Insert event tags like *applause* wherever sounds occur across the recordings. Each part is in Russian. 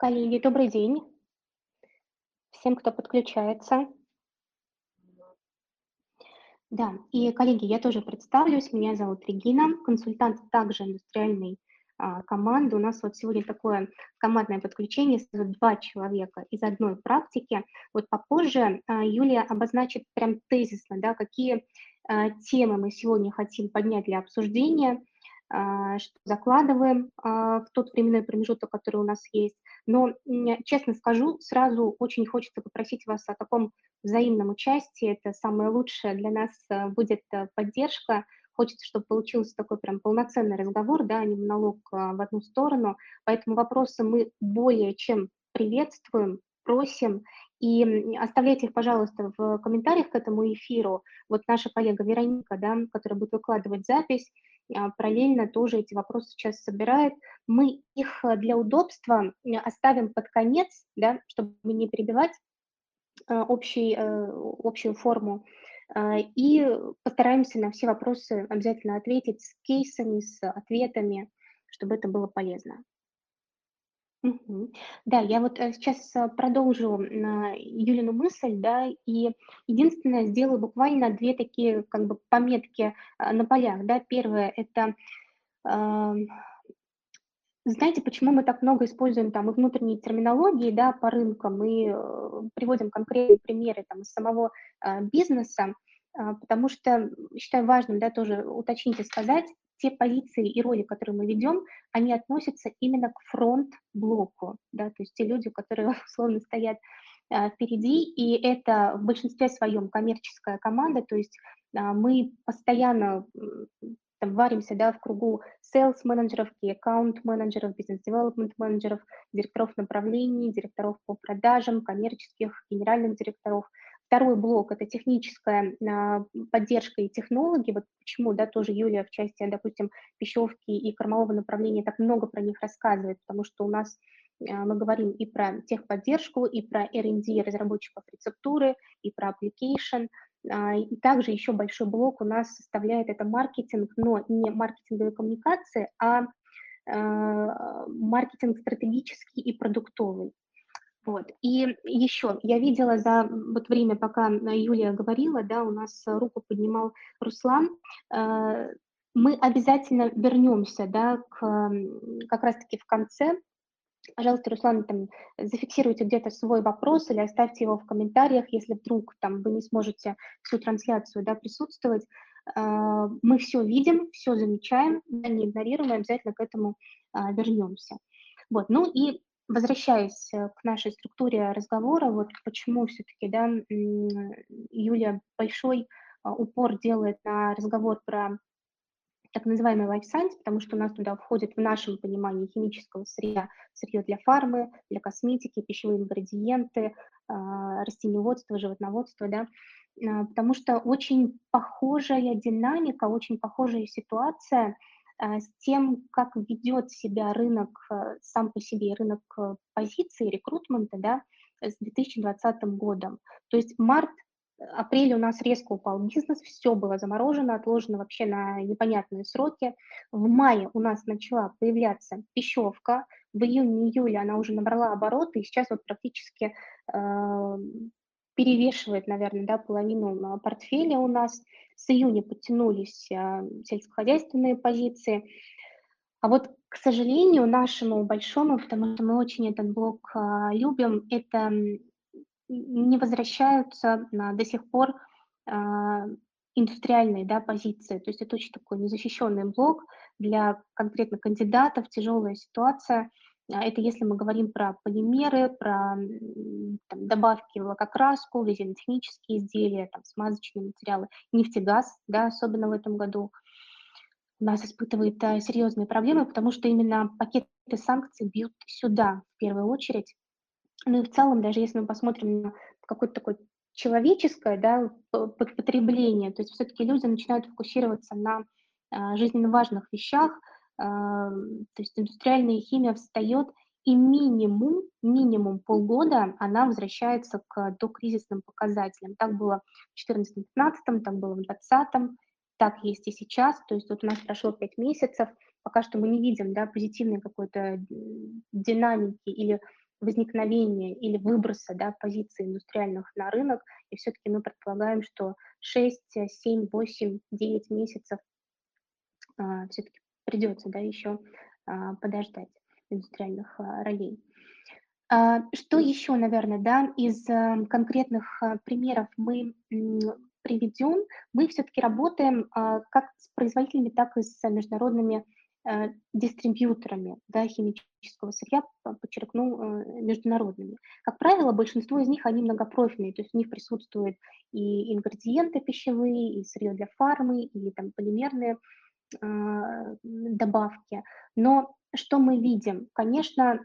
Коллеги, добрый день. Всем, кто подключается. Да, и, коллеги, я тоже представлюсь. Меня зовут Регина, консультант также индустриальной а, команды. У нас вот сегодня такое командное подключение, сразу два человека из одной практики. Вот попозже а, Юлия обозначит прям тезисно, да, какие а, темы мы сегодня хотим поднять для обсуждения, что закладываем а, в тот временной промежуток, который у нас есть. Но, честно скажу, сразу очень хочется попросить вас о таком взаимном участии. Это самое лучшее для нас э, будет э, поддержка. Хочется, чтобы получился такой прям полноценный разговор, да, а не монолог в одну сторону. Поэтому вопросы мы более чем приветствуем, просим. И оставляйте их, пожалуйста, в комментариях к этому эфиру. Вот наша коллега Вероника, да, которая будет выкладывать запись, а, параллельно тоже эти вопросы сейчас собирает. Мы их э, для удобства оставим под конец, да, чтобы не перебивать а, общий, э, общую форму, а, и постараемся на все вопросы обязательно ответить с кейсами, с ответами, чтобы это было полезно. Да, я вот, э, сейчас, э, продолжу, Юлину мысль, да, и единственное, сделаю буквально 2 такие, как бы, пометки, а, на полях, да. Первое- это, ам, знаете, почему мы так много используем там и внутренней терминологии, да, по рынкам, э, приводим конкретные примеры там из самого, а, бизнеса? А, потому что, считаю важным, да, тоже уточнить и сказать, те позиции и роли, которые мы ведем, они относятся именно к фронт-блоку, да, то есть те люди, которые *laughs* условно стоят а, впереди, и это в большинстве своем коммерческая команда, то есть а, мы постоянно там, варимся да, в кругу sales-менеджеров, и аккаунт-менеджеров, бизнес-девелопмент-менеджеров, директоров направлений, директоров по продажам, коммерческих, генеральных директоров – Второй блок– это техническая а, поддержка и технологии. Вот почему, да, тоже Юлия в части, допустим, пищевки и кормового направления так много про них рассказывает, потому что у нас а, мы говорим и про техподдержку, и про R&D разработчиков рецептуры, и про application. А, и также еще большой блок у нас составляет это маркетинг, но не маркетинговые коммуникации, а маркетинг стратегический и продуктовый. Вот. И еще, я видела за вот время, пока Юлия говорила, да, у нас руку поднимал Руслан, э, мы обязательно вернемся, да, к, как раз-таки в конце. Пожалуйста, Руслан, там, зафиксируйте где-то свой вопрос или оставьте его в комментариях, если вдруг там вы не сможете всю трансляцию, да, присутствовать. Э, мы все видим, все замечаем, не игнорируем, обязательно к этому а, вернемся. Вот, ну и Возвращаясь э, к нашей структуре разговора, вот почему все-таки, да, Юля большой а, упор делает на разговор про так называемый life science, потому что у нас туда входит в нашем понимании химического сырья, сырье для фармы, для косметики, пищевые ингредиенты, а, растениеводство, животноводство, да, а, потому что очень похожая динамика, очень похожая ситуация – с тем, как ведет себя рынок э, сам по себе, рынок э, позиции, рекрутмента, да, с 2020 годом. То есть март, апрель у нас резко упал бизнес, все было заморожено, отложено вообще на непонятные сроки. В мае у нас начала появляться пищевка, в июне-июле она уже набрала обороты, и сейчас вот практически э, перевешивает, наверное, да, половину портфеля у нас. С июня подтянулись а, сельскохозяйственные позиции. А вот, к сожалению, нашему большому, потому что мы очень этот блок а, любим, это не возвращаются а, до сих пор а, индустриальные да, позиции. То есть это очень такой незащищенный блок для конкретно кандидатов, тяжелая ситуация – а, это если мы говорим про полимеры, про там, добавки в лакокраску, резинотехнические изделия, там, смазочные материалы, нефтегаз, да, особенно в этом году у нас испытывает а, серьезные проблемы, потому что именно пакеты санкций бьют сюда в первую очередь. Ну и в целом, даже если мы посмотрим на какое-то такое человеческое да, потребление, то есть все-таки люди начинают фокусироваться на а, жизненно важных вещах, то есть индустриальная химия встает, и минимум, минимум полгода она возвращается к докризисным показателям. Так было в 2014-2015, так было в 2020, так есть и сейчас. То есть вот у нас прошло 5 месяцев, пока что мы не видим да, позитивной какой-то динамики или возникновения или выброса да, позиций индустриальных на рынок, и все-таки мы предполагаем, что 6, 7, 8, 9 месяцев а, все-таки придется да, еще а, подождать индустриальных а, ролей. А, что еще, наверное, да, из а, конкретных а, примеров мы приведем? Мы все-таки работаем как с производителями, так и с международными Э, дистрибьюторами да, химического сырья, подчеркну, э, международными. Как правило, большинство из них, они многопрофильные, то есть в них присутствуют и ингредиенты пищевые, и сырье для фармы, и там полимерные добавки. Но что мы видим? Конечно,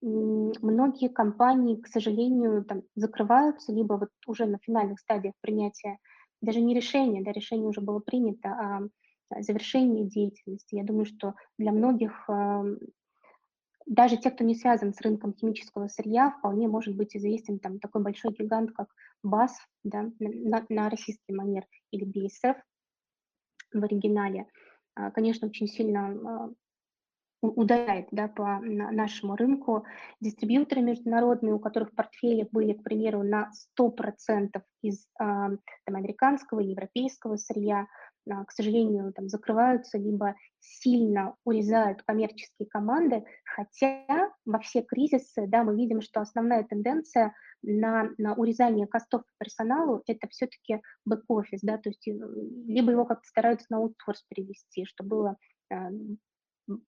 многие компании, к сожалению, там, закрываются, либо вот уже на финальных стадиях принятия даже не решения, да, решение уже было принято, а завершение деятельности. Я думаю, что для многих, даже те, кто не связан с рынком химического сырья, вполне может быть известен там такой большой гигант, как БАС, да, на, на российский манер, или BSF в оригинале. А, конечно, очень сильно а, ударяет да, по нашему рынку. Дистрибьюторы международные, у которых портфели были, к примеру, на 100% из там, американского, европейского сырья, а, к сожалению, там закрываются, либо сильно урезают коммерческие команды, хотя во все кризисы, да, мы видим, что основная тенденция на, на урезание костов по персоналу – это все-таки бэк-офис, да, то есть э, либо его как-то стараются на аутсорс перевести, что было э,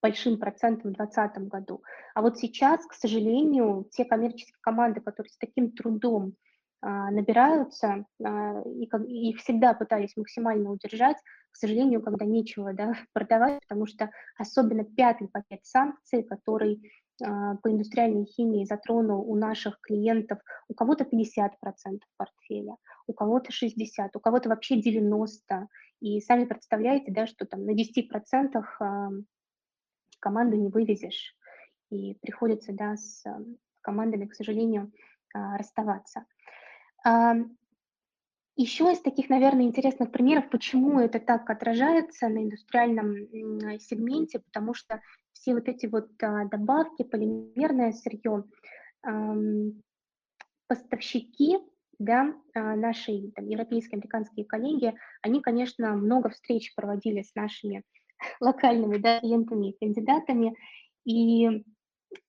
большим процентом в 2020 году. А вот сейчас, к сожалению, те коммерческие команды, которые с таким трудом а, набираются, а, и, их всегда пытались максимально удержать, к сожалению, когда нечего да, *laughs* продавать, потому что особенно пятый пакет санкций, который а, по индустриальной химии затронул у наших клиентов у кого-то 50% портфеля, у кого-то 60%, у кого-то вообще 90%. И сами представляете, да, что там на 10% команду не вывезешь, и приходится да, с командами, к сожалению, расставаться. Еще из таких, наверное, интересных примеров, почему это так отражается на индустриальном сегменте, потому что все вот эти вот а, добавки, полимерное сырье, поставщики, да, а, наши там, европейские, американские коллеги, они, конечно, много встреч проводили с нашими локальными да, клиентами и кандидатами, и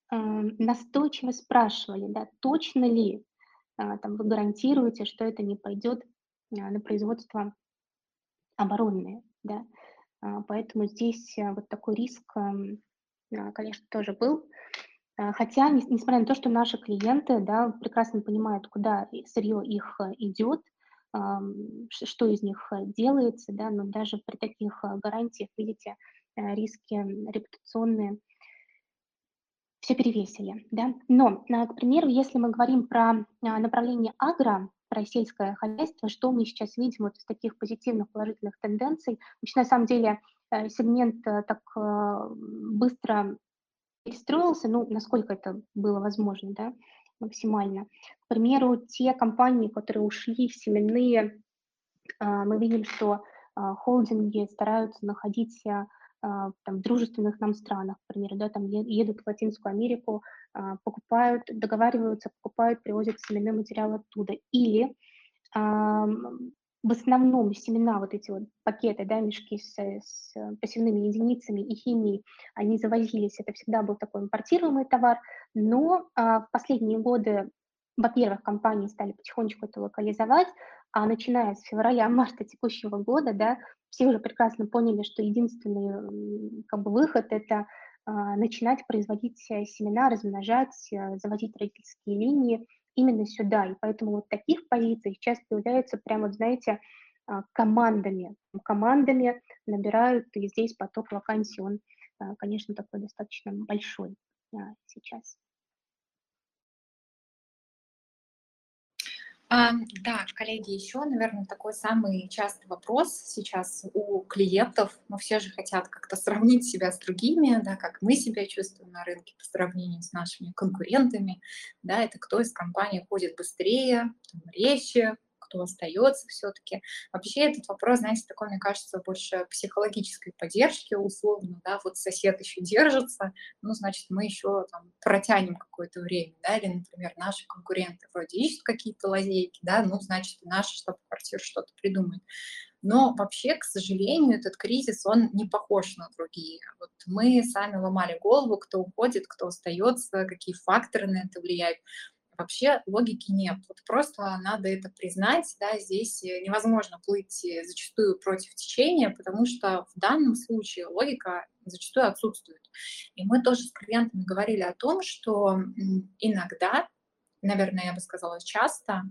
настойчиво спрашивали, да, точно ли а, там, вы гарантируете, что это не пойдет а, на производство оборонное, да, а, поэтому здесь вот такой риск, конечно, тоже был, хотя, несмотря на то, что наши клиенты, да, прекрасно понимают, куда сырье их идет, что из них делается, да, но даже при таких гарантиях, видите, риски репутационные все перевесили. Да? Но, а, к примеру, если мы говорим про а, направление агро, про сельское хозяйство, что мы сейчас видим вот из таких позитивных, положительных тенденций. Вообще, на самом деле, э, сегмент э, так э, быстро перестроился, ну, насколько это было возможно, да, максимально. К примеру, те компании, которые ушли в семенные, а, мы видим, что холдинги стараются находить а, там, в дружественных нам странах, к примеру, да, там едут в Латинскую Америку, покупают, договариваются, покупают, привозят семенной материал оттуда. Или в основном семена, вот эти вот пакеты, да, мешки с, с посевными единицами и химией, они завозились, это всегда был такой импортируемый товар, но а, в последние годы, во-первых, компании стали потихонечку это локализовать, а начиная с февраля-марта *laughs* текущего года, да, все уже прекрасно поняли, что единственный как бы, выход – это а, начинать производить э, семена, размножать, э, заводить родительские линии именно сюда. И поэтому вот таких позиций сейчас появляются прямо, знаете, а, командами. Командами набирают, и здесь поток вакансий, он, а, конечно, такой достаточно большой сейчас. А, да, коллеги, еще, наверное, такой самый частый вопрос сейчас у клиентов. Ну, все же хотят как-то сравнить себя с другими, да, как мы себя чувствуем на рынке по сравнению с нашими конкурентами. Да, это кто из компаний ходит быстрее, там, резче, кто остается все-таки. Вообще этот вопрос, знаете, такой, мне кажется, больше психологической поддержки условно, да, вот сосед еще держится, ну, значит, мы еще там протянем какое-то время, да, или, например, наши конкуренты вроде ищут какие-то лазейки, да, ну, значит, наши штаб-квартира что-то придумает. Но вообще, к сожалению, этот кризис, он не похож на другие. Вот мы сами ломали голову, кто уходит, кто остается, какие факторы на это влияют. Вообще логики нет. Вот просто надо это признать, да, здесь невозможно плыть зачастую против течения, потому что в данном случае логика зачастую отсутствует. И мы тоже с клиентами говорили о том, что иногда, наверное, я бы сказала часто,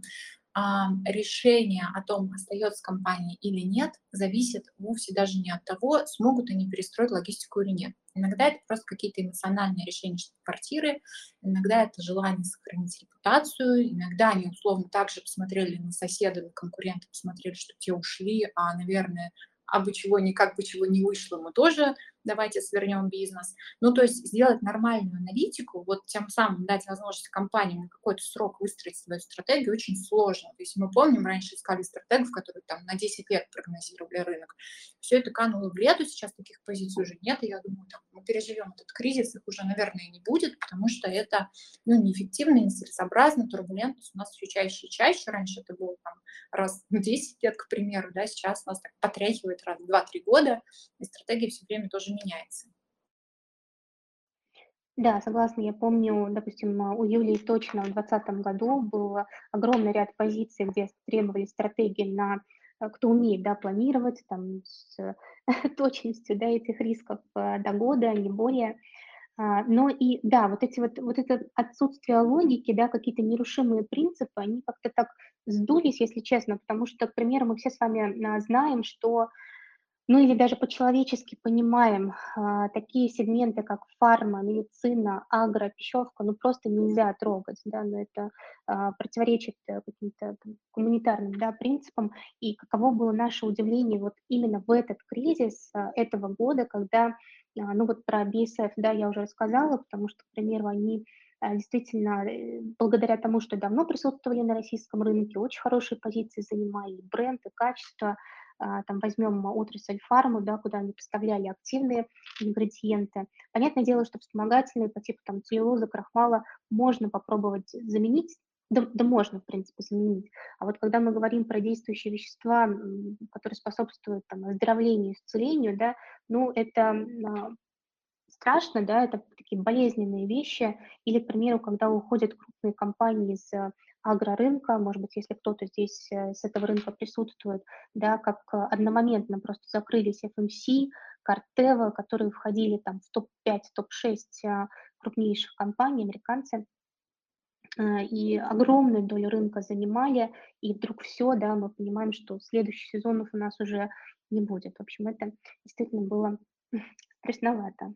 решение о том, остается компания или нет, зависит вовсе даже не от того, смогут они перестроить логистику или нет. Иногда это просто какие-то эмоциональные решения квартиры, иногда это желание сохранить репутацию, иногда они условно также посмотрели на соседа, на конкурента, посмотрели, что те ушли, а, наверное, а бы чего никак бы чего не вышло, мы тоже давайте свернем бизнес. Ну, то есть сделать нормальную аналитику, вот тем самым дать возможность компаниям на какой-то срок выстроить свою стратегию очень сложно. То есть мы помним, раньше искали стратегов, которые там на 10 лет прогнозировали рынок. Все это кануло в лету, сейчас таких позиций уже нет, и я думаю, там, мы переживем этот кризис, их уже, наверное, не будет, потому что это ну, неэффективно, нецелесообразно, турбулентность у нас все чаще и чаще. Раньше это было там раз в 10 лет, к примеру, да, сейчас нас так потряхивает раз в 2-3 года, и стратегия все время тоже меняется. Да, согласна. Я помню, допустим, у Юлии точно в 2020 году был огромный ряд позиций, где требовали стратегии на э, кто умеет да, планировать там, с *laughs* точностью да, этих рисков э, до года, не более. А, но и да, вот эти вот, вот это отсутствие логики, да, какие-то нерушимые принципы, они как-то так сдулись, если честно, потому что, к примеру, мы все с вами а, знаем, что ну или даже по-человечески понимаем, а, такие сегменты, как фарма, медицина, агро, пищевка, ну просто нельзя трогать, да, но это а, противоречит э, каким-то гуманитарным да, принципам. И каково было наше удивление вот именно в этот кризис а, этого года, когда, а, ну вот про BSF, да, я уже рассказала, потому что, к примеру, они а, действительно, э, благодаря тому, что давно присутствовали на российском рынке, очень хорошие позиции занимали, бренд, и качество, там возьмем отрасль фарму, да, куда они поставляли активные ингредиенты. Понятное дело, что вспомогательные по типу там целлюлоза, крахмала можно попробовать заменить, да, да можно, в принципе, заменить. А вот когда мы говорим про действующие вещества, которые способствуют там, оздоровлению, исцелению, да, ну, это а, страшно, да, это такие болезненные вещи. Или, к примеру, когда уходят крупные компании из агрорынка, может быть, если кто-то здесь э, с этого рынка присутствует, да, как э, одномоментно просто закрылись FMC, Картева, которые входили там в топ-5, топ-6 э, крупнейших компаний, американцы, и огромную долю рынка занимали, и вдруг все, да, мы понимаем, что следующих сезонов у нас уже не будет. В общем, это действительно было страшновато.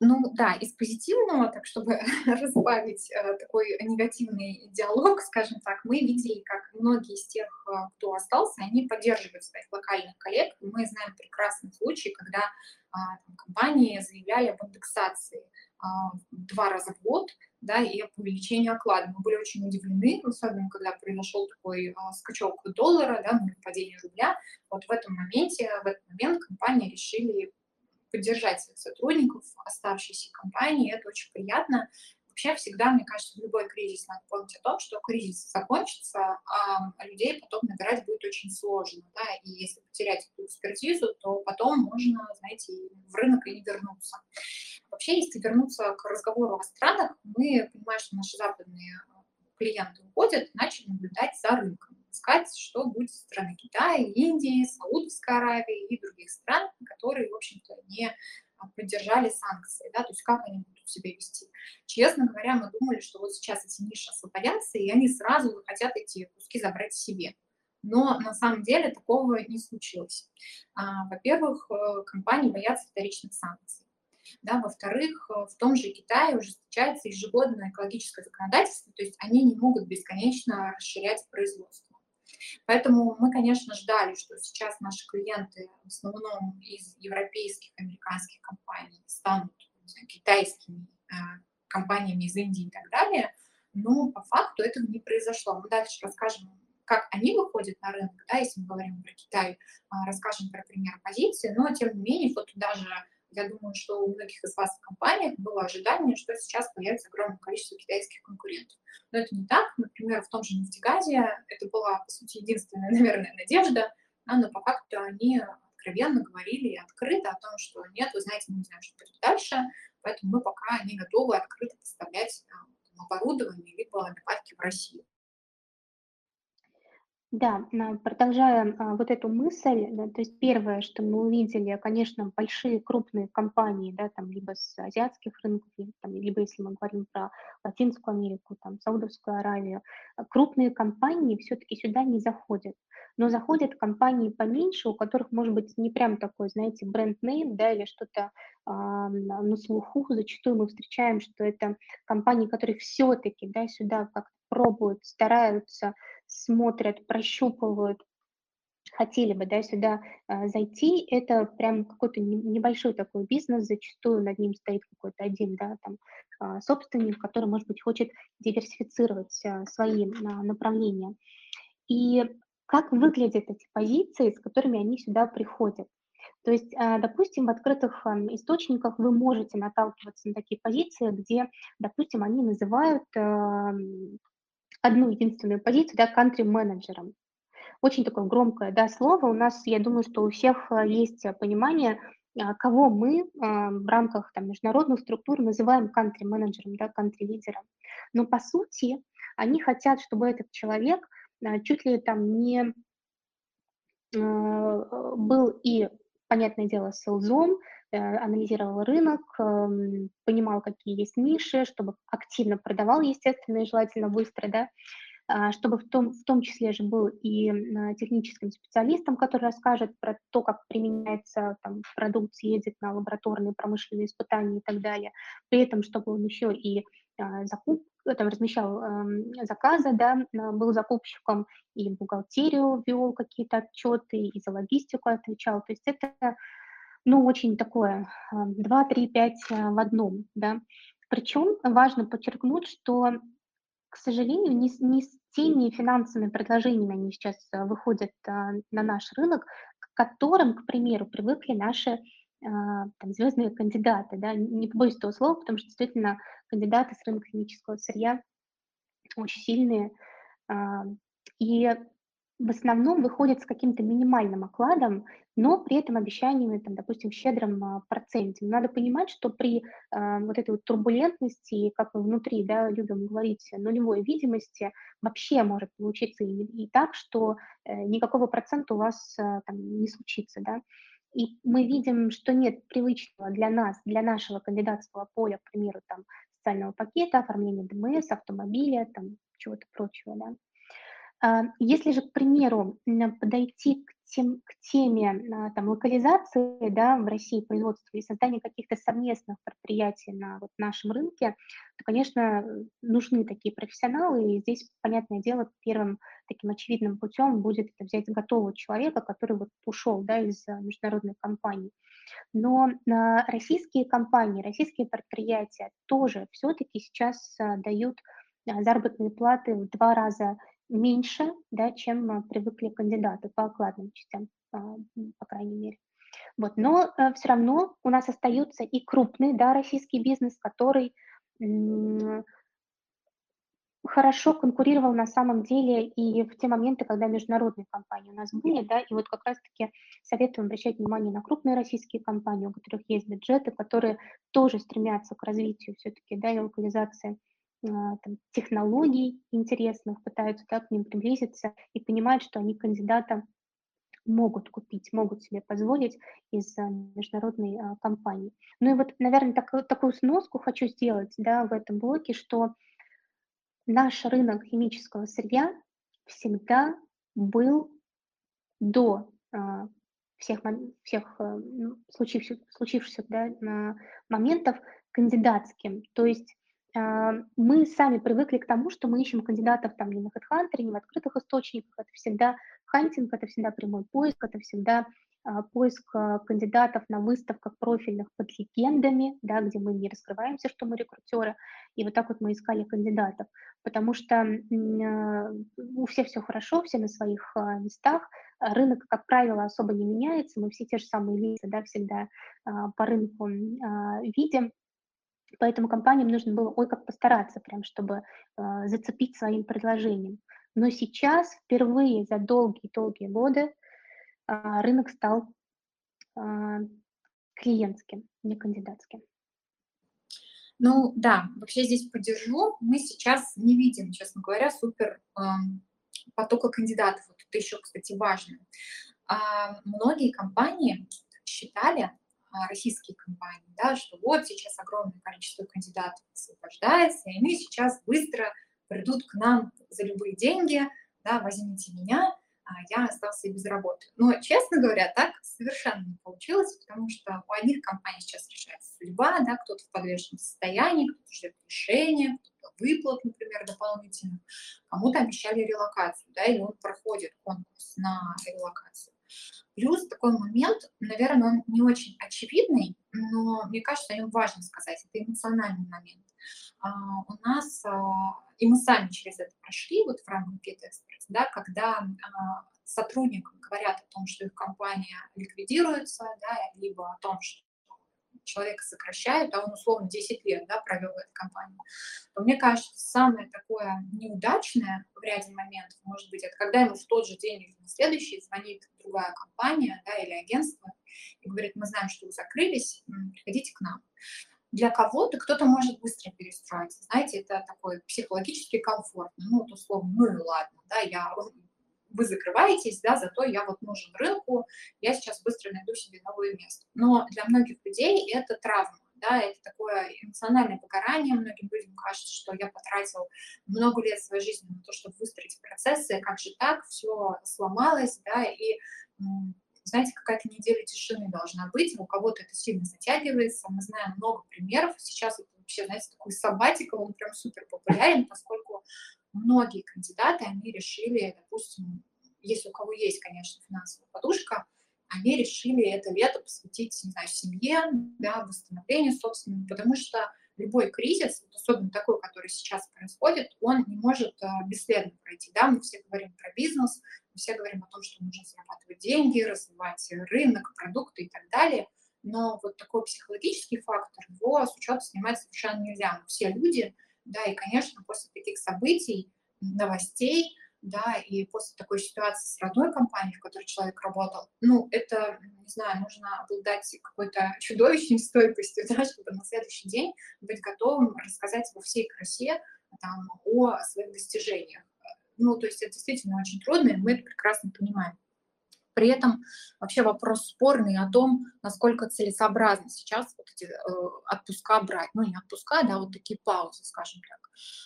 Ну да, из позитивного, так чтобы *laughs* разбавить э, такой негативный диалог, скажем так, мы видели, как многие из тех, э, кто остался, они поддерживают своих локальных коллег. Мы знаем прекрасный случай, когда э, компании заявляли об индексации э, два раза в год, да, и об увеличении оклада. Мы были очень удивлены, особенно когда произошел такой э, скачок доллара, да, падение рубля. Вот в этом моменте, в этот момент компании решили поддержать своих сотрудников, оставшейся компании, это очень приятно. Вообще всегда, мне кажется, в любой кризис надо помнить о том, что кризис закончится, а людей потом набирать будет очень сложно. Да? И если потерять эту экспертизу, то потом можно, знаете, в рынок и не вернуться. Вообще, если вернуться к разговору о странах, мы понимаем, что наши западные клиенты уходят, начали наблюдать за рынком искать, что будет со стороны Китая, Индии, Саудовской Аравии и других стран, которые, в общем-то, не а, поддержали санкции, да, то есть как они будут себя вести. Честно говоря, мы думали, что вот сейчас эти ниши освободятся, и они сразу захотят эти куски забрать себе. Но на самом деле такого не случилось. А, во-первых, э, компании боятся вторичных санкций. Да, во-вторых, э, в том же Китае уже встречается ежегодное экологическое законодательство, то есть они не могут бесконечно расширять производство. Поэтому мы, конечно, ждали, что сейчас наши клиенты в основном из европейских, американских компаний станут китайскими э, компаниями из Индии и так далее, но по факту этого не произошло. Мы дальше расскажем как они выходят на рынок, да, если мы говорим про Китай, а, расскажем про пример позиции, но тем не менее, вот даже я думаю, что у многих из вас в компаниях было ожидание, что сейчас появится огромное количество китайских конкурентов. Но это не так. Например, в том же нефтегазе это была, по сути, единственная, *laughs* наверное, надежда, но по факту они откровенно говорили и открыто о том, что нет, вы знаете, мы не знаем, что будет дальше, поэтому мы пока не готовы открыто поставлять а, оборудование либо нападки в Россию. Да, продолжая а, вот эту мысль, да, то есть первое, что мы увидели, конечно, большие крупные компании, да, там либо с азиатских рынков, либо, там, либо если мы говорим про Латинскую Америку, там, Саудовскую Аравию, а, крупные компании все-таки сюда не заходят, но заходят компании поменьше, у которых может быть не прям такой, знаете, бренд-нейм, да, или что-то а, на слуху, зачастую мы встречаем, что это компании, которые все-таки, да, сюда как-то пробуют, стараются, смотрят, прощупывают, хотели бы да, сюда а, зайти, это прям какой-то небольшой такой бизнес, зачастую над ним стоит какой-то один да, там, а, собственник, который, может быть, хочет диверсифицировать а, свои направления. И как выглядят эти позиции, с которыми они сюда приходят? То есть, допустим, в открытых источниках вы можете наталкиваться на такие позиции, где, допустим, они называют одну единственную позицию, да, country-менеджером. Очень такое громкое, да, слово. У нас, я думаю, что у всех э, есть э, понимание, а, кого мы а, в рамках там, международных структур называем country-менеджером, да, country-лидером. Но по сути они хотят, чтобы этот человек а, чуть ли там не был и, понятное дело, селзом, э, анализировал рынок, эм, понимал, какие есть ниши, чтобы активно продавал, естественно, и желательно быстро, да, а, чтобы в том, в том числе же был и техническим специалистом, который расскажет про то, как применяется там, продукт, съездит на лабораторные промышленные испытания и так далее. При этом, чтобы он еще и а, закуп, там, размещал э, заказы, да, был закупщиком, и бухгалтерию вел какие-то отчеты, и за логистику отвечал. То есть это, ну, очень такое 2, 3, 5 в одном, да. Причем важно подчеркнуть, что к сожалению, не не с теми финансовыми предложениями они сейчас а, выходят а, на наш рынок, к которым, к примеру, привыкли наши а, там, звездные кандидаты. Да? Не побоюсь этого слова, потому что действительно кандидаты с рынка химического сырья очень сильные. А, и в основном выходят с каким-то минимальным окладом, но при этом обещаниями, там, допустим, щедром а, проценте. надо понимать, что при а, вот этой вот турбулентности, как мы внутри да, любим говорить, нулевой видимости, вообще может получиться и, и так, что э, никакого процента у вас а, там, не случится. Да? И мы видим, что нет привычного для нас, для нашего кандидатского поля, к примеру, там, социального пакета, оформления ДМС, автомобиля, там, чего-то прочего, да. А, если же, к примеру, подойти к, тем, к теме а, там, локализации да, в России производства и создания каких-то совместных предприятий на вот, нашем рынке, то, конечно, нужны такие профессионалы. И здесь, понятное дело, первым таким очевидным путем будет это взять готового человека, который вот ушел да, из а, международной компании. Но российские компании, российские предприятия тоже все-таки сейчас дают заработные платы в два раза меньше, да, чем а, привыкли кандидаты по окладным частям, а, по крайней мере. Вот, но э, все равно у нас остается и крупный да, российский бизнес, который хорошо конкурировал на самом деле и в те моменты, когда международные компании у нас были, да, и вот как раз-таки советуем обращать внимание на крупные российские компании, у которых есть бюджеты, которые тоже стремятся к развитию все-таки, да, и локализации там, технологий интересных, пытаются да, к ним приблизиться и понимают, что они кандидата могут купить, могут себе позволить из международной а, компании. Ну и вот, наверное, так, такую сноску хочу сделать да, в этом блоке, что наш рынок химического сырья всегда был до а, всех, всех а, случившихся, случившихся да, моментов кандидатским. То есть а, мы сами привыкли к тому, что мы ищем кандидатов там не на HeadHunter, не в открытых источниках, это всегда хантинг, это всегда прямой поиск, это всегда а, поиск а, кандидатов на выставках профильных под легендами, да, где мы не раскрываемся, что мы рекрутеры, и вот так вот мы искали кандидатов, потому что у всех все хорошо, все на своих местах, рынок, как правило, особо не меняется, мы все те же самые лица, да, всегда по рынку видим, Поэтому компаниям нужно было ой как постараться, прям, чтобы э, зацепить своим предложением. Но сейчас, впервые за долгие-долгие годы, э, рынок стал э, клиентским, не кандидатским. Ну да, вообще здесь поддержу. Мы сейчас не видим, честно говоря, супер э, потока кандидатов. Вот это еще, кстати, важно. А многие компании считали, российские компании, да, что вот сейчас огромное количество кандидатов освобождается, и они сейчас быстро придут к нам за любые деньги, да, возьмите меня, а я остался без работы. Но, честно говоря, так совершенно не получилось, потому что у одних компаний сейчас решается судьба, да, кто-то в подвешенном состоянии, кто-то ждет решения, кто-то выплат, например, дополнительных, кому-то обещали релокацию, да, или он проходит конкурс на релокацию. Плюс такой момент, наверное, он не очень очевидный, но мне кажется, о нем важно сказать. Это эмоциональный момент. А, у нас, а, и мы сами через это прошли вот в рамках GetExpress, да, когда а, сотрудникам говорят о том, что их компания ликвидируется, да, либо о том, что человека сокращают, а он условно 10 лет да, провел в этой компании, то мне кажется, самое такое неудачное в ряде моментов, может быть, это когда ему в тот же день или на следующий звонит другая компания да, или агентство и говорит, мы знаем, что вы закрылись, приходите к нам. Для кого-то кто-то может быстро перестроиться. Знаете, это такой психологический комфорт. Ну, вот условно, ну и ладно, да, я вы закрываетесь, да, зато я вот нужен рынку, я сейчас быстро найду себе новое место. Но для многих людей это травма, да, это такое эмоциональное выгорание. Многим людям кажется, что я потратил много лет своей жизни на то, чтобы выстроить процессы, как же так, все сломалось, да, и знаете, какая-то неделя тишины должна быть, у кого-то это сильно затягивается, мы знаем много примеров, сейчас это вообще, знаете, такой сабатикл, он прям супер популярен, поскольку многие кандидаты, они решили, допустим, если у кого есть, конечно, финансовая подушка, они решили это лето посвятить, не знаю, семье, да, восстановлению собственному, потому что любой кризис, особенно такой, который сейчас происходит, он не может э, бесследно пройти. Да? Мы все говорим про бизнес, мы все говорим о том, что нужно зарабатывать деньги, развивать рынок, продукты и так далее. Но вот такой психологический фактор, его с учета снимать совершенно нельзя. Мы все люди, да, и, конечно, после таких событий, новостей, да, и после такой ситуации с родной компанией, в которой человек работал, ну, это, не знаю, нужно обладать какой-то чудовищной стойкостью, *laughs* да, чтобы на следующий день быть готовым рассказать во всей красе там, о своих достижениях. Ну, то есть это действительно очень трудно, и мы это прекрасно понимаем. При этом вообще вопрос спорный о том, насколько целесообразно сейчас вот эти э, отпуска брать. Ну, не отпуска, да, вот такие паузы, скажем так.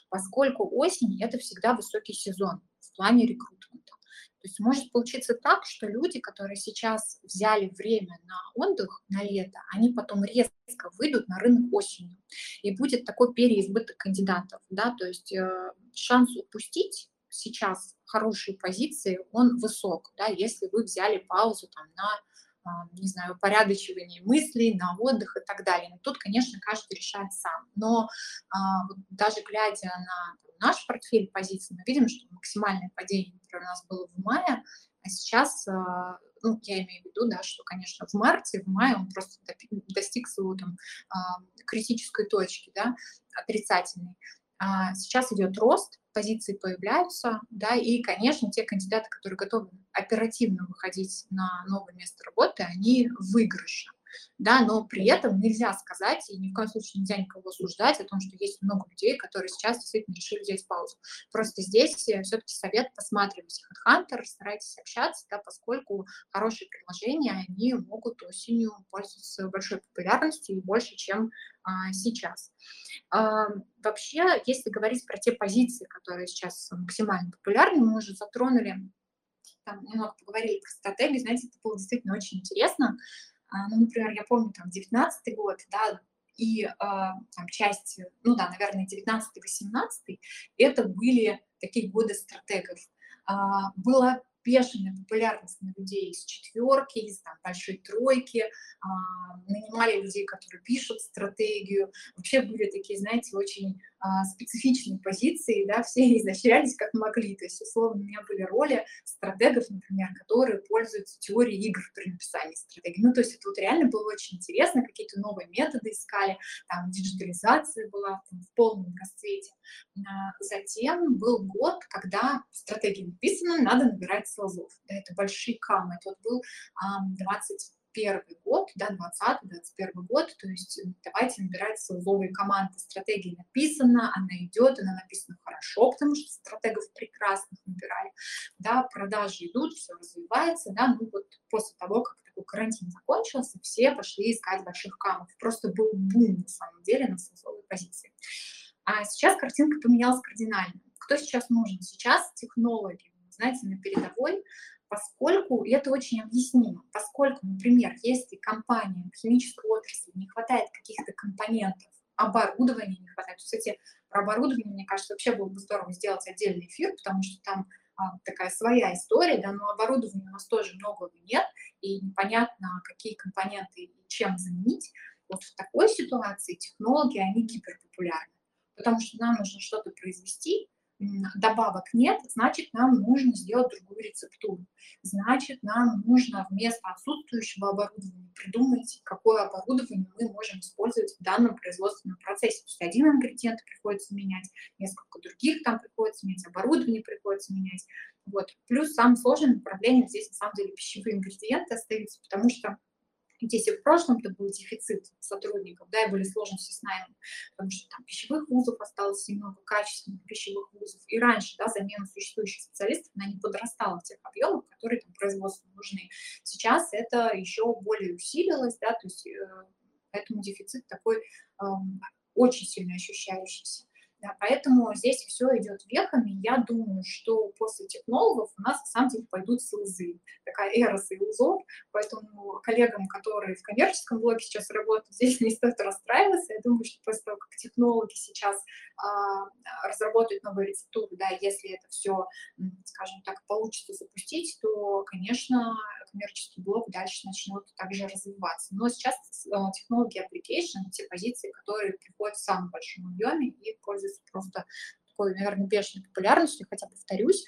Поскольку осень – это всегда высокий сезон в плане рекрутмента. То есть может получиться так, что люди, которые сейчас взяли время на отдых, на лето, они потом резко выйдут на рынок осенью. И будет такой переизбыток кандидатов. Да? То есть э, шанс упустить сейчас хорошие позиции, он высок, да, если вы взяли паузу там на а, не знаю, упорядочивание мыслей, на отдых и так далее. Но тут, конечно, каждый решает сам. Но а, даже глядя на наш портфель позиций, мы видим, что максимальное падение, например, у нас было в мае, а сейчас, а, ну, я имею в виду, да, что, конечно, в марте, в мае он просто достиг своего там критической точки, да, отрицательной. А сейчас идет рост, позиции появляются, да, и, конечно, те кандидаты, которые готовы оперативно выходить на новое место работы, они в выигрыше да, но при этом нельзя сказать, и ни в коем случае нельзя никого осуждать о том, что есть много людей, которые сейчас действительно решили взять паузу. Просто здесь э, все-таки совет посматривайте HeadHunter, старайтесь общаться, да, поскольку хорошие предложения, они могут осенью пользоваться большой популярностью и больше, чем а, сейчас. А, вообще, если говорить про те позиции, которые сейчас максимально популярны, мы уже затронули там немного поговорили про стратегии, знаете, это было действительно очень интересно. А, ну, например, я помню там 19 год, да, и э, там часть, ну да, наверное, 19-18, это были такие годы стратегов. Э, было бешеная популярность на людей из четверки, из там, большой тройки, а, нанимали людей, которые пишут стратегию. Вообще были такие, знаете, очень а, специфичные позиции, да, все *laughs* изощрялись как могли. То есть, условно, у меня были роли стратегов, например, которые пользуются теорией игр при написании стратегии. Ну, то есть это вот реально было очень интересно, какие-то новые методы искали, там диджитализация была там, в полном расцвете. А, затем был год, когда стратегия написана, надо набирать селзов. Да, это большие камы. Это вот был 20 первый год, да, 20-21 год, то есть давайте набирать силовые команды. Стратегия написана, она идет, она написана хорошо, потому что стратегов прекрасных набирали, да, продажи идут, все развивается, да, ну вот после того, как такой карантин закончился, все пошли искать больших камов. Просто был бум, на самом деле, на силовой позиции. А сейчас картинка поменялась кардинально. Кто сейчас нужен? Сейчас технологи, знаете, на передовой, поскольку, и это очень объяснимо, поскольку, например, если компания в химической отрасли не хватает каких-то компонентов, оборудования не хватает. Кстати, про оборудование, мне кажется, вообще было бы здорово сделать отдельный эфир, потому что там а, такая своя история, да, но оборудования у нас тоже многого нет, и непонятно, какие компоненты и чем заменить. Вот в такой ситуации технологии, они гиперпопулярны, потому что нам нужно что-то произвести, добавок нет, значит, нам нужно сделать другую рецептуру. Значит, нам нужно вместо отсутствующего оборудования придумать, какое оборудование мы можем использовать в данном производственном процессе. То есть один ингредиент приходится менять, несколько других там приходится менять, оборудование приходится менять. Вот. Плюс самым сложным направлением здесь, на самом деле, пищевые ингредиенты остаются, потому что если в прошлом-то был дефицит сотрудников, да, и были сложности с наймом, потому что там пищевых вузов осталось немного, качественных пищевых вузов, и раньше, да, замена существующих специалистов, она не подрастала в тех объемах, которые там производству нужны. Сейчас это еще более усилилось, да, то есть э, поэтому дефицит такой э, очень сильно ощущающийся. Да, поэтому здесь все идет вехами. Я думаю, что после технологов у нас на самом деле пойдут слезы. Такая эра слезов. Поэтому коллегам, которые в коммерческом блоге сейчас работают, здесь *laughs* не стоит расстраиваться. Я думаю, что после того, как технологи сейчас а, разработают новые рецептуры, да, если это все, скажем так, получится запустить, то, конечно, коммерческий блок дальше начнет также развиваться. Но сейчас а, технологии application, те позиции, которые приходят в самом большом объеме и пользуются просто такой, наверное, бешеной популярностью, хотя, повторюсь,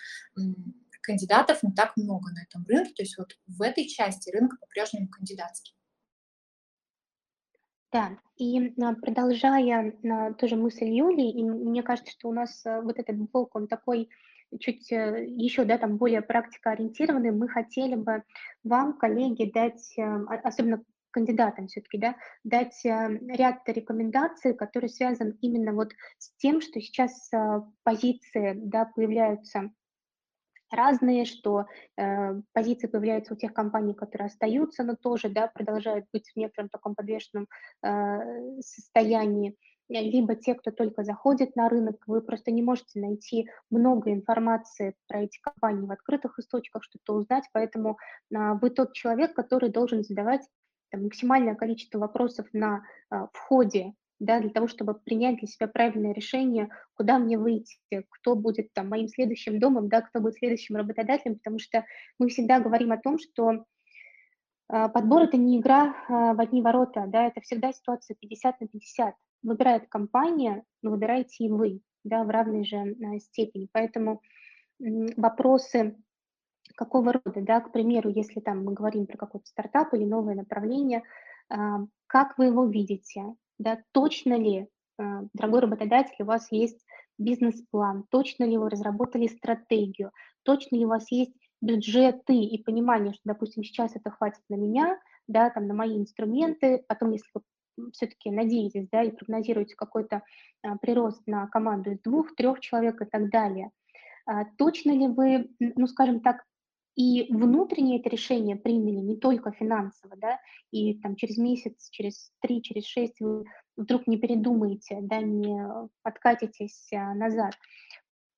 кандидатов не так много на этом рынке, то есть вот в этой части рынок по-прежнему кандидатский. Да, и а, продолжая тоже мысль Юли, и мне кажется, что у нас а, вот этот блок, он такой чуть э, еще, да, там более практикоориентированный, мы хотели бы вам, коллеги, дать, э, особенно кандидатам все-таки, да, дать э, ряд рекомендаций, которые связаны именно вот с тем, что сейчас э, позиции, да, появляются разные, что э, позиции появляются у тех компаний, которые остаются, но тоже, да, продолжают быть в некотором таком подвешенном э, состоянии, либо те, кто только заходит на рынок, вы просто не можете найти много информации про эти компании в открытых источниках, что-то узнать, поэтому э, вы тот человек, который должен задавать там, максимальное количество вопросов на а, входе, да, для того, чтобы принять для себя правильное решение, куда мне выйти, кто будет там моим следующим домом, да, кто будет следующим работодателем, потому что мы всегда говорим о том, что а, подбор – это не игра а, в одни ворота, да, это всегда ситуация 50 на 50. Выбирает компания, но выбираете и вы, да, в равной же а, степени. Поэтому вопросы какого рода, да, к примеру, если там мы говорим про какой-то стартап или новое направление, а, как вы его видите, да, точно ли, а, дорогой работодатель, у вас есть бизнес-план, точно ли вы разработали стратегию, точно ли у вас есть бюджеты и понимание, что, допустим, сейчас это хватит на меня, да, там, на мои инструменты, потом, если вы все-таки надеетесь, да, и прогнозируете какой-то а, прирост на команду из двух-трех человек и так далее, а, точно ли вы, ну, скажем так, и внутреннее это решение приняли не только финансово, да, и там через месяц, через три, через шесть вы вдруг не передумаете, да, не откатитесь а, назад.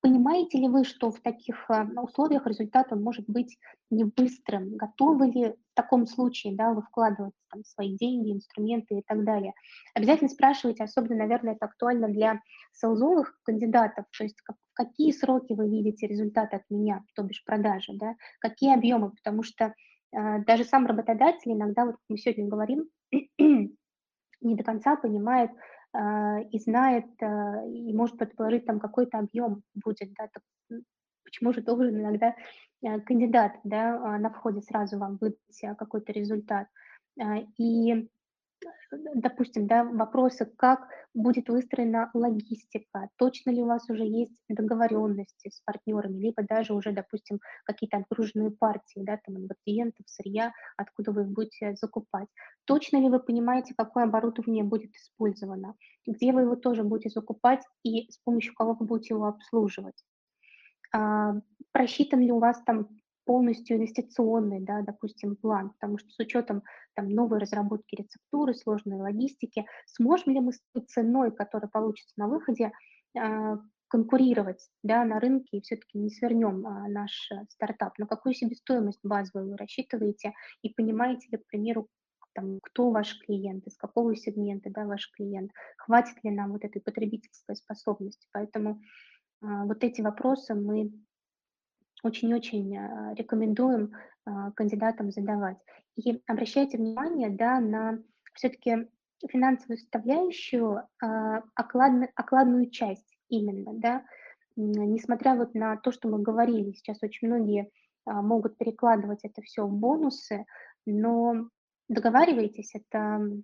Понимаете ли вы, что в таких а, условиях результат может быть не быстрым? Готовы ли в таком случае да, вы вкладывать там, свои деньги, инструменты и так далее? Обязательно спрашивайте, особенно, наверное, это актуально для селзовых кандидатов, то есть в какие сроки вы видите результат от меня, то бишь продажи, да, какие объемы, потому что э, даже сам работодатель иногда, вот мы сегодня говорим, *clears throat* не до конца понимает, и знает, а, и может предположить, там какой-то объем будет, да, так, почему же должен иногда а, кандидат, да, на входе сразу вам выдать какой-то результат. И допустим, да, вопросы, как будет выстроена логистика, точно ли у вас уже есть договоренности с партнерами, либо даже уже, допустим, какие-то отгруженные партии, да, там, ингредиентов, сырья, откуда вы их будете закупать. Точно ли вы понимаете, какое оборудование будет использовано, где вы его тоже будете закупать и с помощью кого вы будете его обслуживать. А, просчитан ли у вас там полностью инвестиционный, да, допустим, план, потому что с учетом там, новой разработки рецептуры, сложной логистики, сможем ли мы с ценой, которая получится на выходе, э, конкурировать да, на рынке и все-таки не свернем а, наш э, стартап. На какую себестоимость базовую вы рассчитываете и понимаете ли, к примеру, там, кто ваш клиент, из какого сегмента да, ваш клиент, хватит ли нам вот этой потребительской способности. Поэтому э, вот эти вопросы мы очень-очень а, рекомендуем а, кандидатам задавать. И обращайте внимание да, на все-таки финансовую составляющую, а, окладную, окладную часть именно, да, несмотря вот на то, что мы говорили, сейчас очень многие могут перекладывать это все в бонусы, но договаривайтесь, это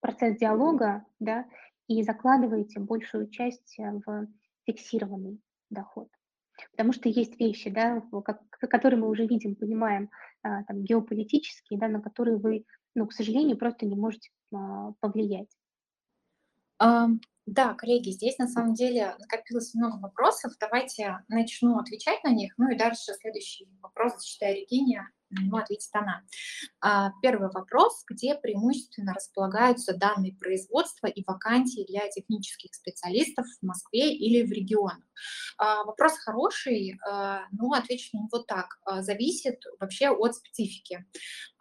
процесс диалога, да, и закладываете большую часть в фиксированный доход. Потому что есть вещи, да, как, которые мы уже видим, понимаем, а, там, геополитические, да, на которые вы, ну, к сожалению, просто не можете а, повлиять. Да, коллеги, здесь на самом деле накопилось много вопросов. Давайте начну отвечать на них. Ну и дальше следующий вопрос зачитаю Регине на него ответит она. А, первый вопрос, где преимущественно располагаются данные производства и вакансии для технических специалистов в Москве или в регионах? А, вопрос хороший, а, но отвечу на него так. Зависит вообще от специфики.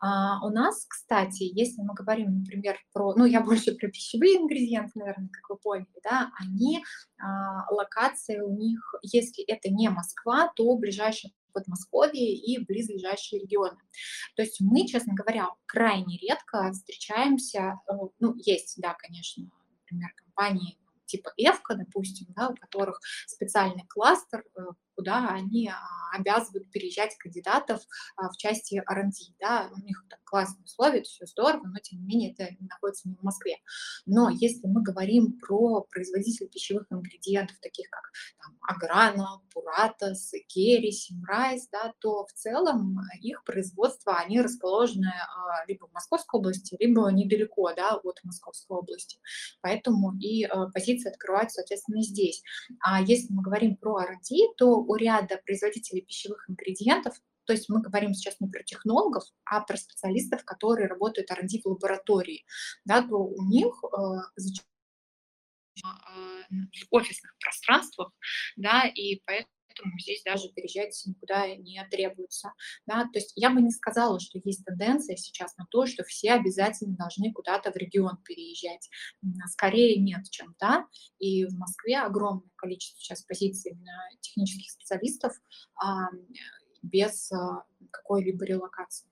У нас, кстати, если мы говорим, например, про, ну, я *laughs* больше про пищевые ингредиенты, наверное, как вы поняли, да, они, локации у них, если это не Москва, то ближайший Подмосковье и близлежащие регионы. То есть мы, честно говоря, крайне редко встречаемся, э, ну, есть, да, конечно, например, компании типа Эвка, допустим, да, у которых специальный кластер, э, куда они а, обязывают переезжать кандидатов а, в части R&D. Да? У них там классные условия, это все здорово, но тем не менее это находится не в Москве. Но если мы говорим про производителей пищевых ингредиентов, таких как там, Agrana, Puratos, Kerry, Symrise, да, то в целом их производство, они расположены а, либо в Московской области, либо недалеко да, от Московской области. Поэтому и позиции открываются, соответственно, здесь. А если мы говорим про R&D, то у ряда производителей пищевых ингредиентов, то есть мы говорим сейчас не про технологов, а про специалистов, которые работают R&D в лаборатории, да, то у них э, в офисных пространствах, да, и поэтому поэтому здесь даже переезжать никуда не требуется. Да? То есть я бы не сказала, что есть тенденция сейчас на то, что все обязательно должны куда-то в регион переезжать. Скорее нет, чем да. И в Москве огромное количество сейчас позиций именно технических специалистов без а, какой-либо релокации.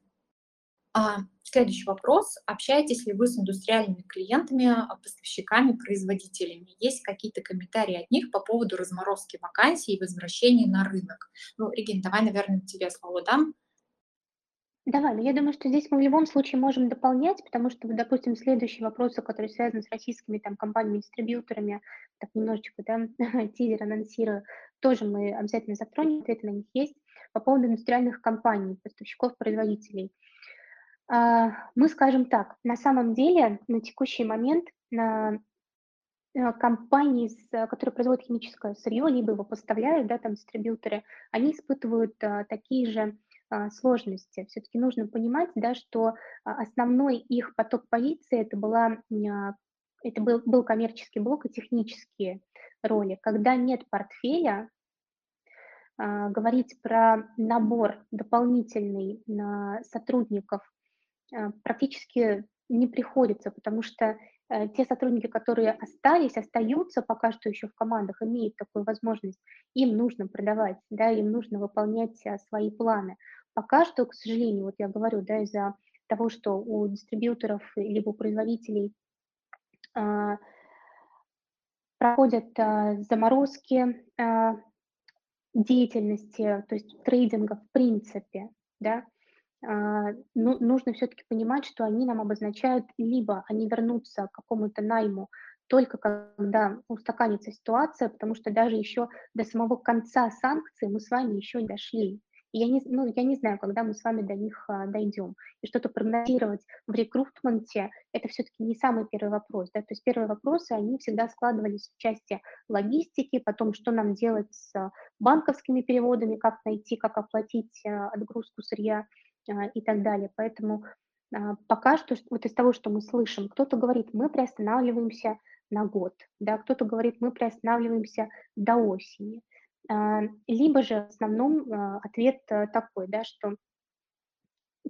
А, следующий вопрос. Общаетесь ли вы с индустриальными клиентами, а, поставщиками, производителями? Есть какие-то комментарии от них по поводу разморозки вакансий и возвращения на рынок? Ну, Регин, давай, наверное, тебе слово дам. Давай, но я думаю, что здесь мы в любом случае можем дополнять, потому что, допустим, следующий вопрос, который связан с российскими там компаниями-дистрибьюторами, так немножечко, да, *laughs* тизер анонсирую, тоже мы обязательно затронем, ответы на них есть, по поводу индустриальных компаний, поставщиков, производителей. А, мы скажем так, на самом деле на текущий момент на э, компании, которые производят химическое сырье, либо его поставляют, да, там дистрибьюторы, они испытывают а, такие же а, сложности. Все-таки нужно понимать, да, что основной их поток позиции это была это был, был коммерческий блок и технические роли. Когда нет портфеля, а, говорить про набор дополнительный сотрудников а, практически не приходится, потому что э, те сотрудники, которые остались, остаются пока что еще в командах, имеют такую возможность, им нужно продавать, да, им нужно выполнять а, свои планы. Пока что, к сожалению, вот я говорю, да, из-за того, что у дистрибьюторов либо у производителей а, проходят а, заморозки а, деятельности, то есть трейдинга в принципе, да, ну, нужно все-таки понимать, что они нам обозначают либо они вернутся к какому-то найму только когда устаканится ситуация, потому что даже еще до самого конца санкций мы с вами еще не дошли. Я не, ну, я не знаю, когда мы с вами до них а, дойдем. И что-то прогнозировать в рекрутменте – это все-таки не самый первый вопрос. Да? То есть первые вопросы, они всегда складывались в части логистики, потом, что нам делать с банковскими переводами, как найти, как оплатить а, отгрузку сырья а, и так далее. Поэтому а, пока что, вот из того, что мы слышим, кто-то говорит, мы приостанавливаемся на год, да, кто-то говорит, мы приостанавливаемся до осени. А, либо же в основном а, ответ э, такой, да, что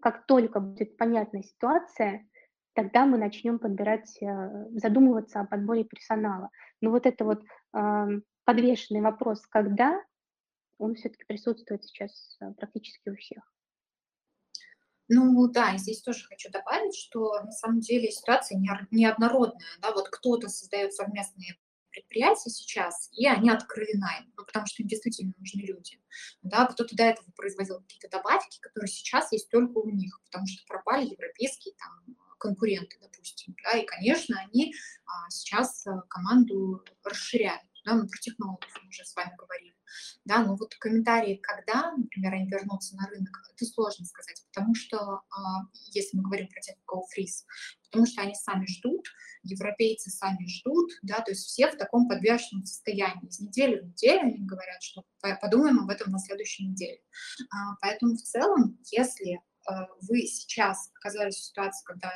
как только будет понятная ситуация, тогда мы начнем подбирать, э, задумываться о подборе персонала. Но вот это вот подвешенный вопрос, когда, он все-таки присутствует сейчас э, практически у всех. Ну да, здесь тоже хочу добавить, что на самом деле ситуация неоднородная. Да? Вот кто-то создает совместные предприятия сейчас, и они открыли найм, ну, потому что им действительно нужны люди. Да, кто-то до этого производил какие-то добавки, которые сейчас есть только у них, потому что пропали европейские там, конкуренты, допустим. Да, и, конечно, они а, сейчас а, команду расширяют. Да, мы про технологов уже с вами говорили. Да, но вот комментарии, когда, например, они вернутся на рынок, это сложно сказать, потому что, а, если мы говорим про тех, кого фриз, потому что они сами ждут, европейцы сами ждут, да, то есть все в таком подвешенном состоянии. Из недели в неделю они говорят, что подумаем об этом на следующей неделе. А, поэтому в целом, если а, вы сейчас оказались в ситуации, когда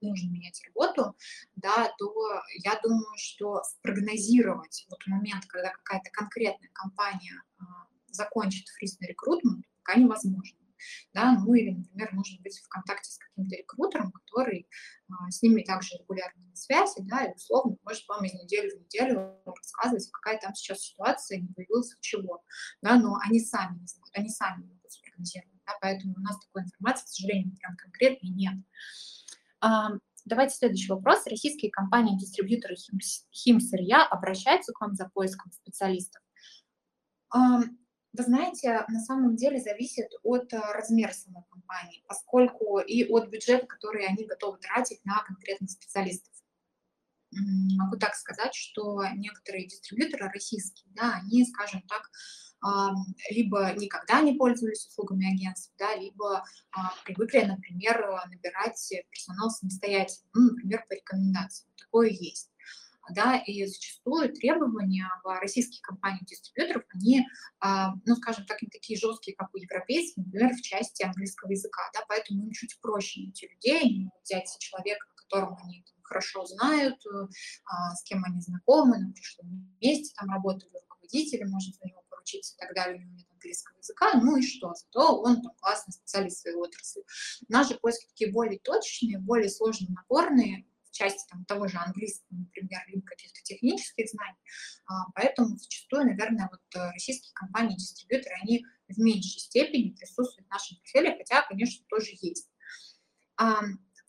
нужно менять работу, да, то я думаю, что спрогнозировать вот момент, когда какая-то конкретная компания а, закончит фризный рекрутмент, пока невозможно да, ну или, например, нужно быть в контакте с каким-то рекрутером, который а, с ними также регулярно на связи, да, и условно может вам из недели в неделю рассказывать, какая там сейчас ситуация, не появилась чего, да, но они сами не знают, они сами могут спрогнозировать, да, поэтому у нас такой информации, к сожалению, прям конкретной нет. Давайте следующий вопрос. Российские компании-дистрибьюторы хим, химсырья обращаются к вам за поиском специалистов? Вы знаете, на самом деле зависит от э, размера самой компании, поскольку и от бюджета, который они готовы тратить на конкретных специалистов. Могу так сказать, что некоторые дистрибьюторы российские, да, они, скажем так, либо никогда не пользовались услугами агентств, да, либо а, привыкли, например, набирать персонал самостоятельно, ну, например, по рекомендациям. Такое есть да, и зачастую требования в российских компаний-дистрибьюторов, они, а, ну, скажем так, не такие жесткие, как у европейских, например, в части английского языка, да, поэтому им чуть проще найти людей, взять человека, которого они хорошо знают, э, а, с кем они знакомы, на прошлом месте там работали руководители, может за него поручиться и так далее, у него нет английского языка, ну и что, зато он там классный специалист своей отрасли. Наши поиски такие более точные, более сложные, напорные, в части там, того же английского, например, либо каких-то технических знаний. А, поэтому зачастую, наверное, вот э, российские компании-дистрибьюторы, они в меньшей степени присутствуют в нашем портфеле, хотя, конечно, тоже есть.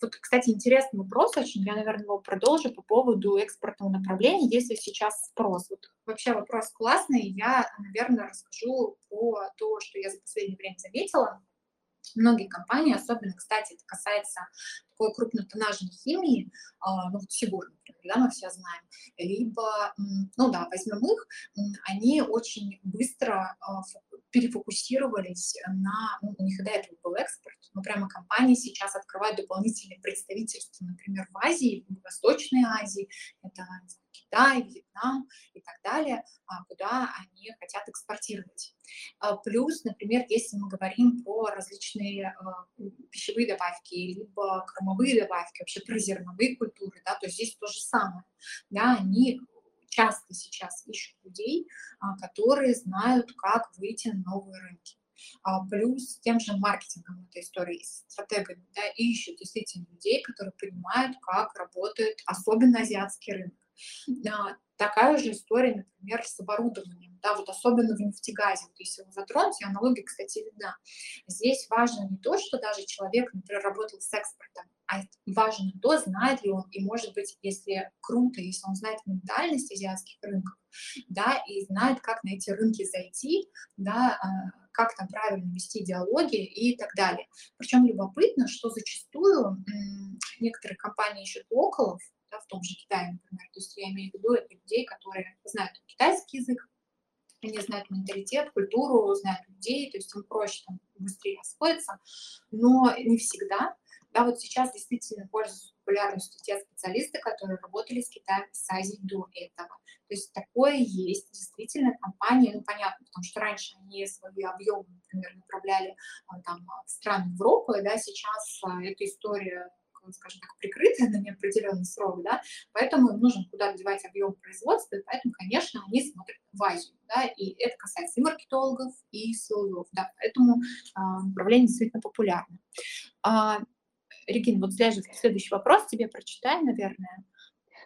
Вот, кстати, интересный вопрос очень, я, наверное, его продолжу по поводу экспортного направления, если сейчас спрос. Вот вообще вопрос классный, я, наверное, расскажу про то, что я за последнее время заметила. Многие компании, особенно, кстати, это касается такой крупнотоннажной химии, а, ну, вот Сигур, например, да, мы все знаем, либо, ну да, возьмем их, они очень быстро а, перефокусировались на, ну, у них и до этого был экспорт, но прямо компании сейчас открывают дополнительные представительства, например, в Азии, в Восточной Азии, это Китай, Вьетнам и так далее, а, куда они хотят экспортировать. А, плюс, например, если мы говорим про различные а, пищевые добавки, либо кормовые добавки, вообще про зерновые культуры, да, то здесь то же самое, да, они часто сейчас ищут людей, а, которые знают, как выйти на новые рынки. А, плюс тем же маркетингом этой истории, стратегами, да, ищут действительно людей, которые понимают, как работает особенно азиатский рынок. А, такая же история, например, с оборудованием, да, вот особенно в нефтегазе, вот если его затронуть, аналогия, кстати, видна. Здесь важно не то, что даже человек, например, работал с экспортом, а важно то, знает ли он, и может быть, если круто, если он знает ментальность азиатских рынков, да, и знает, как на эти рынки зайти, да, а, как там правильно вести диалоги и так далее. Причем любопытно, что зачастую некоторые компании ищут локалов, да, в том же Китае, например. То есть я имею в виду это людей, которые знают китайский язык, они знают менталитет, культуру, знают людей, то есть им проще там быстрее освоиться, но не всегда. Да, вот сейчас действительно пользуются популярностью те специалисты, которые работали с Китаем и с Азией до этого. То есть такое есть, действительно, компании, ну, понятно, потому что раньше они свои объемы, например, направляли а, там, в страны Европы, да, сейчас а, эта история скажем так, прикрытая *laughs* на неопределенный срок, да, поэтому им нужно куда девать объем производства, и поэтому, конечно, они смотрят в Азию, да, и это касается и маркетологов, и СЛО, да, поэтому а, направление действительно популярно. А, Регин, вот следующий вопрос тебе прочитаю, наверное.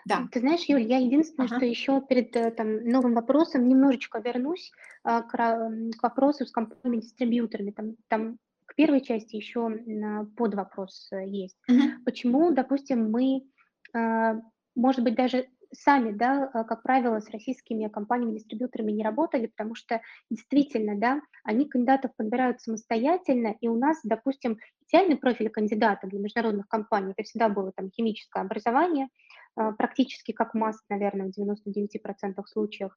Да. Ты знаешь, Юль, я единственное, ага. что еще перед э, там, новым вопросом немножечко вернусь а, к, к вопросу с компаниями-дистрибьюторами. Там, там к первой части еще под вопрос э, есть. Uh-huh. Почему, допустим, мы, а, может быть, даже сами, да, а, как правило, с российскими компаниями-дистрибьюторами не работали, потому что действительно, да, они кандидатов подбирают самостоятельно, и у нас, допустим, идеальный профиль кандидата для международных компаний, это всегда было там химическое образование, а, практически как масс, наверное, в 99% случаев.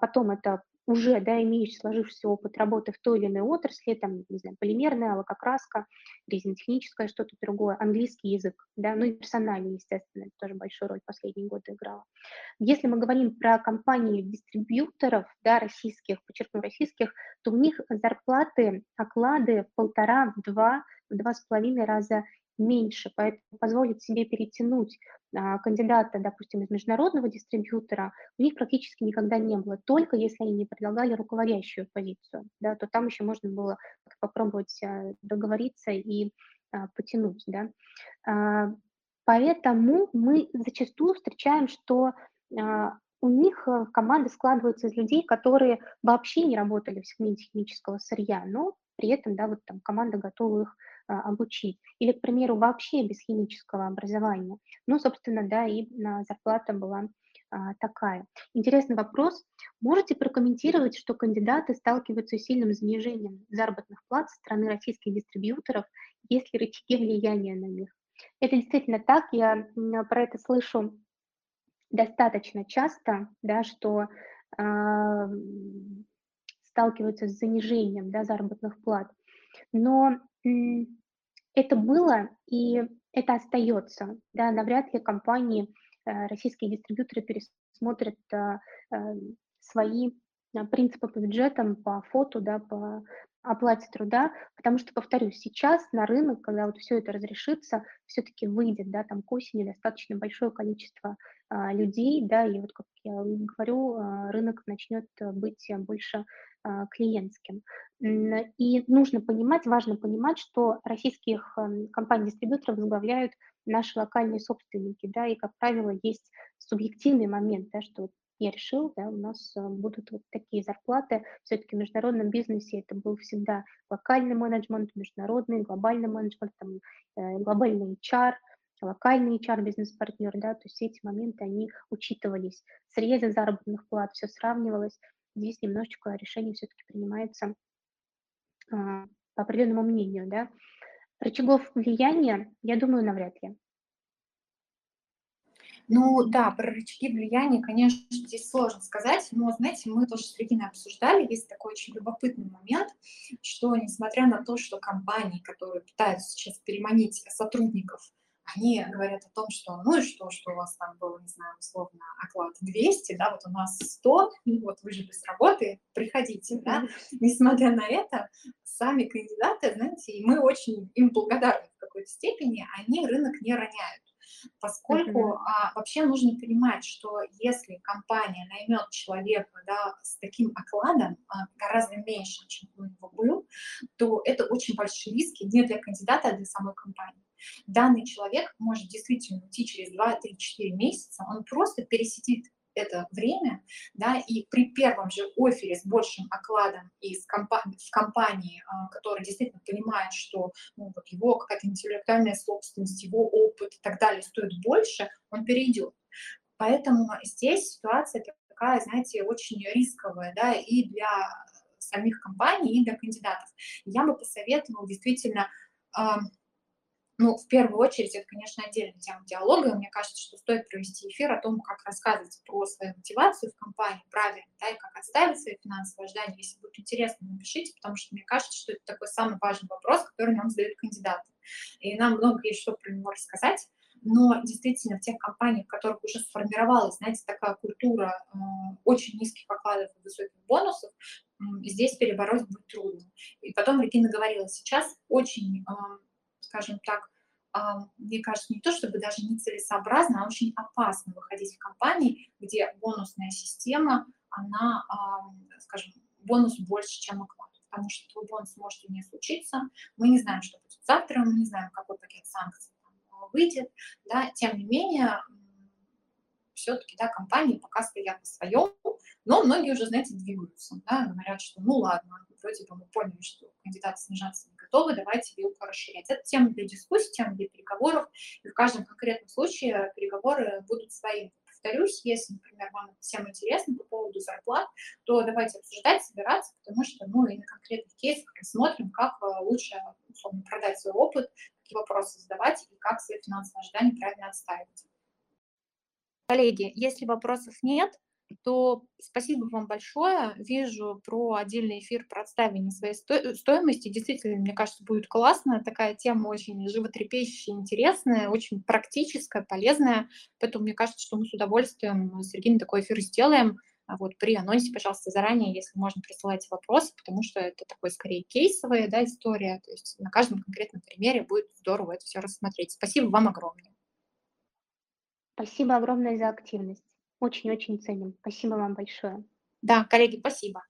Потом это уже, да, имеешь сложившийся опыт работы в той или иной отрасли, там, не знаю, полимерная, лакокраска, резинотехническое, что-то другое, английский язык, да, ну и персональный, естественно, тоже большую роль последние годы играла. Если мы говорим про компании дистрибьюторов, да, российских, подчеркну, российских, то у них зарплаты, оклады полтора, два, два с половиной раза меньше, поэтому позволить себе перетянуть а, кандидата, допустим, из международного дистрибьютора, у них практически никогда не было, только если они не предлагали руководящую позицию, да, то там еще можно было попробовать а, договориться и а, потянуть, да. А, поэтому мы зачастую встречаем, что а, у них э, команды складываются из людей, которые вообще не работали в сегменте химического сырья, но при этом, да, вот там команда готова их а, обучить. Или, к примеру, вообще без химического образования. Ну, собственно, да, и зарплата была а, такая. Интересный вопрос. Можете прокомментировать, что кандидаты сталкиваются с сильным занижением заработных плат со стороны российских дистрибьюторов, есть ли рычаги влияния на них? Это действительно так, я про это слышу достаточно часто, да, что э, сталкиваются с занижением да, заработных плат. Но это было и это остается. Да, навряд ли компании, э, российские дистрибьюторы пересмотрят э, э, свои принципы по бюджетам, по фото, да, по оплате труда, потому что, повторюсь, сейчас на рынок, когда вот все это разрешится, все-таки выйдет, да, там к осени достаточно большое количество а, людей, да, и вот, как я говорю, а, рынок начнет быть больше а, клиентским. И нужно понимать, важно понимать, что российских эм, компаний-дистрибьюторов возглавляют наши локальные собственники, да, и, как правило, есть субъективный момент, да, что я решил, да, у нас э, будут вот такие зарплаты. Все-таки в международном бизнесе это был всегда локальный менеджмент, международный, глобальный менеджмент, там, э, глобальный HR, локальный HR, бизнес-партнер, да, то есть все эти моменты, они учитывались. Срезы заработных плат, все сравнивалось, здесь немножечко решение все-таки принимается а, по определенному мнению, да. Рычагов влияния, я думаю, навряд ли. Ну да, про рычаги влияния, конечно, здесь сложно сказать, но, знаете, мы тоже с Региной обсуждали, есть такой очень любопытный момент, что несмотря на то, что компании, которые пытаются сейчас переманить сотрудников они говорят о том, что ну и что, что у вас там было, не знаю, условно, оклад 200, да, вот у нас 100, ну вот вы же без работы, приходите, да. Несмотря на это, сами кандидаты, знаете, и мы очень им благодарны в какой-то степени, они рынок не роняют поскольку а, вообще нужно понимать, что если компания наймет человека да, с таким окладом, а, гораздо меньше, чем у него был, то это очень большие риски не для кандидата, а для самой компании. Данный человек может действительно уйти через 2-3-4 месяца, он просто пересидит это время, да, и при первом же офере с большим окладом из компа в компании, а, которая действительно понимает, что ну, вот его какая-то интеллектуальная собственность, его опыт и так далее стоит больше, он перейдет. Поэтому здесь ситуация такая, знаете, очень рисковая, да, и для самих компаний, и для кандидатов. Я бы посоветовала действительно ну, в первую очередь, это, конечно, отдельная тема диалога. Мне кажется, что стоит провести эфир о том, как рассказывать про свою мотивацию в компании правильно, да, и как отставить свои финансовые ожидания. Если будет интересно, напишите, потому что мне кажется, что это такой самый важный вопрос, который нам задают кандидаты. И нам много есть что про него рассказать. Но действительно, в тех компаниях, в которых уже сформировалась, знаете, такая культура э, очень низких окладов и высоких бонусов, э, здесь перебороть будет трудно. И потом Регина говорила, сейчас очень э, скажем так, мне кажется, не то чтобы даже нецелесообразно, а очень опасно выходить в компании, где бонусная система, она, скажем, бонус больше, чем оклад. Потому что твой бонус может и не случиться. Мы не знаем, что будет завтра, мы не знаем, какой пакет санкций выйдет. Да? Тем не менее, все-таки да, компании пока стоят на своем, но многие уже, знаете, двигаются, да, говорят, что ну ладно, вроде бы мы поняли, что кандидаты снижаться не готовы, давайте вилку расширять. Это тема для дискуссий, тема для переговоров, и в каждом конкретном случае переговоры будут свои. Повторюсь, если, например, вам эта тема интересна по поводу зарплат, то давайте обсуждать, собираться, потому что ну, и на конкретных кейсах рассмотрим, как э, лучше условно, продать свой опыт, какие вопросы задавать и как свои финансовые ожидания правильно отставить. Коллеги, если вопросов нет, то спасибо вам большое. Вижу про отдельный эфир про отставление своей сто стоимости. Действительно, мне кажется, будет классно. Такая тема очень животрепещущая, интересная, очень практическая, полезная. Поэтому мне кажется, что мы с удовольствием с Региной такой эфир сделаем. А вот при анонсе, пожалуйста, заранее, если можно, присылайте вопросы, потому что это такой скорее кейсовая да, история. То есть на каждом конкретном примере будет здорово это все рассмотреть. Спасибо вам огромное. Спасибо огромное за активность. Очень-очень ценим. Спасибо вам большое. Да, коллеги, спасибо.